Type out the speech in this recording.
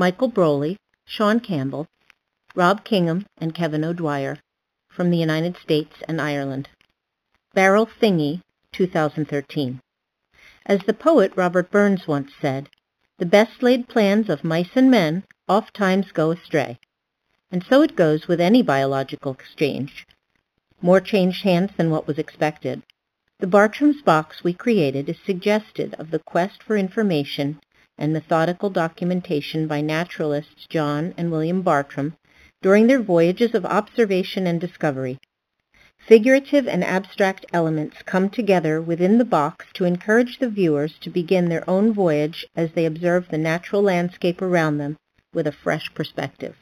Michael Brolly, Sean Campbell, Rob Kingham, and Kevin O'Dwyer from the United States and Ireland. Beryl Thingy, 2013. As the poet Robert Burns once said, the best laid plans of mice and men oft times go astray. And so it goes with any biological exchange. More changed hands than what was expected. The Bartram's box we created is suggestive of the quest for information and methodical documentation by naturalists John and William Bartram during their voyages of observation and discovery. Figurative and abstract elements come together within the box to encourage the viewers to begin their own voyage as they observe the natural landscape around them with a fresh perspective.